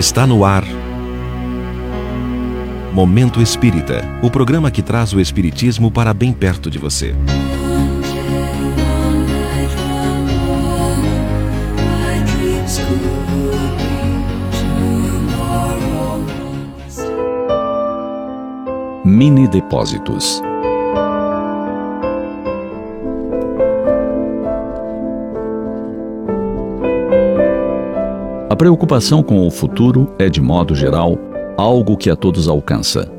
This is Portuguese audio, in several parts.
Está no ar. Momento Espírita o programa que traz o Espiritismo para bem perto de você. Mini Depósitos preocupação com o futuro é, de modo geral, algo que a todos alcança.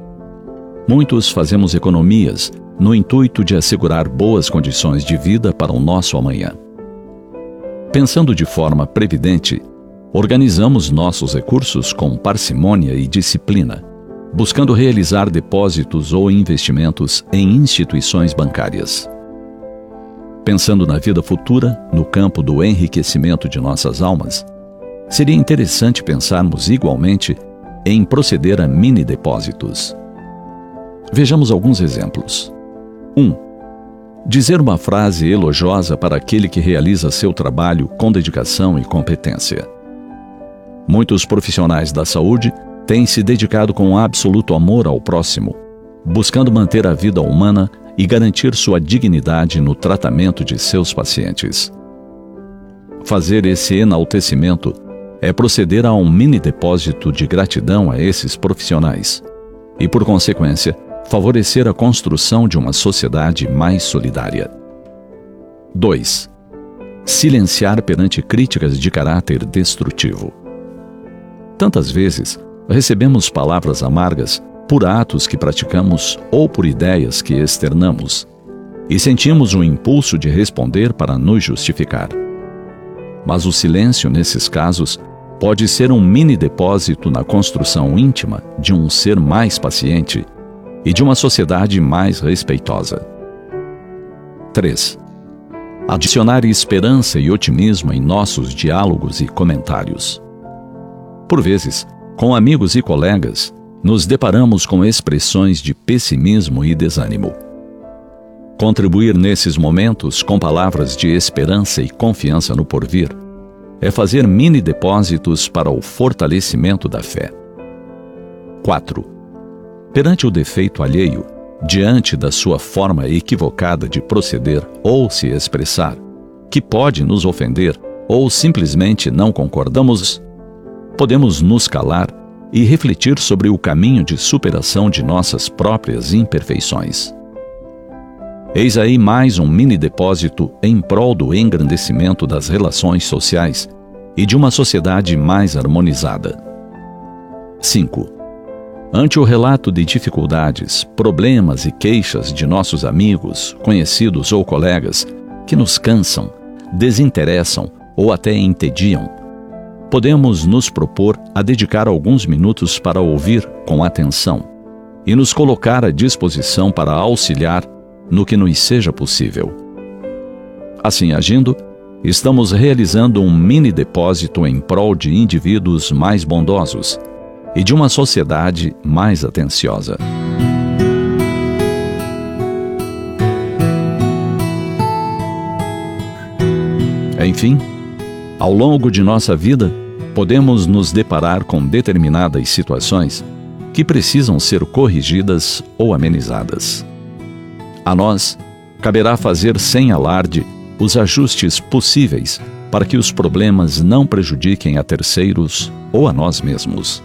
Muitos fazemos economias no intuito de assegurar boas condições de vida para o nosso amanhã. Pensando de forma previdente, organizamos nossos recursos com parcimônia e disciplina buscando realizar depósitos ou investimentos em instituições bancárias. Pensando na vida futura, no campo do enriquecimento de nossas almas, seria interessante pensarmos igualmente em proceder a mini depósitos. Vejamos alguns exemplos. 1. Um, dizer uma frase elogiosa para aquele que realiza seu trabalho com dedicação e competência. Muitos profissionais da saúde tem se dedicado com absoluto amor ao próximo, buscando manter a vida humana e garantir sua dignidade no tratamento de seus pacientes. Fazer esse enaltecimento é proceder a um mini depósito de gratidão a esses profissionais e, por consequência, favorecer a construção de uma sociedade mais solidária. 2. Silenciar perante críticas de caráter destrutivo. Tantas vezes, recebemos palavras amargas por atos que praticamos ou por ideias que externamos, e sentimos o impulso de responder para nos justificar. Mas o silêncio, nesses casos, pode ser um mini depósito na construção íntima de um ser mais paciente e de uma sociedade mais respeitosa. 3. Adicionar esperança e otimismo em nossos diálogos e comentários. Por vezes, com amigos e colegas, nos deparamos com expressões de pessimismo e desânimo. Contribuir nesses momentos com palavras de esperança e confiança no porvir é fazer mini depósitos para o fortalecimento da fé. 4. Perante o defeito alheio, diante da sua forma equivocada de proceder ou se expressar, que pode nos ofender ou simplesmente não concordamos, podemos nos calar e refletir sobre o caminho de superação de nossas próprias imperfeições. Eis aí mais um mini depósito em prol do engrandecimento das relações sociais e de uma sociedade mais harmonizada. 5. Ante o relato de dificuldades, problemas e queixas de nossos amigos, conhecidos ou colegas que nos cansam, desinteressam ou até entediam, podemos nos propor a dedicar alguns minutos para ouvir com atenção e nos colocar à disposição para auxiliar no que nos seja possível. Assim agindo, estamos realizando um mini depósito em prol de indivíduos mais bondosos e de uma sociedade mais atenciosa. Enfim, ao longo de nossa vida, podemos nos deparar com determinadas situações que precisam ser corrigidas ou amenizadas. A nós, caberá fazer sem alarde os ajustes possíveis para que os problemas não prejudiquem a terceiros ou a nós mesmos.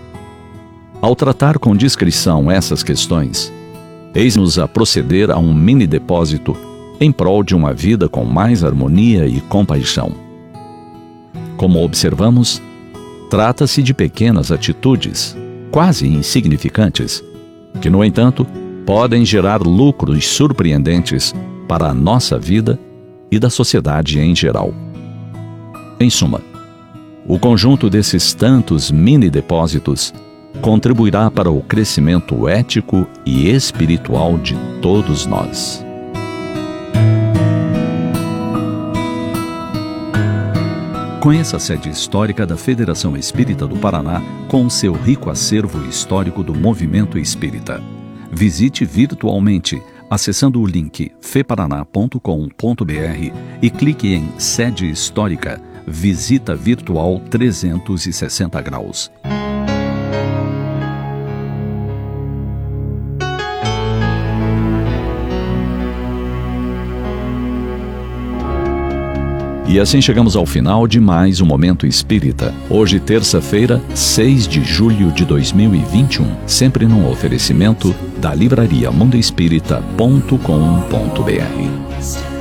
Ao tratar com discrição essas questões, eis-nos a proceder a um mini depósito em prol de uma vida com mais harmonia e compaixão. Como observamos, Trata-se de pequenas atitudes, quase insignificantes, que, no entanto, podem gerar lucros surpreendentes para a nossa vida e da sociedade em geral. Em suma, o conjunto desses tantos mini depósitos contribuirá para o crescimento ético e espiritual de todos nós. Conheça a sede histórica da Federação Espírita do Paraná com seu rico acervo histórico do movimento espírita visite virtualmente acessando o link feparaná.com.br e clique em Sede Histórica Visita Virtual 360 Graus. E assim chegamos ao final de mais um Momento Espírita. Hoje, terça-feira, 6 de julho de 2021, sempre num oferecimento da livraria mundoespírita.com.br.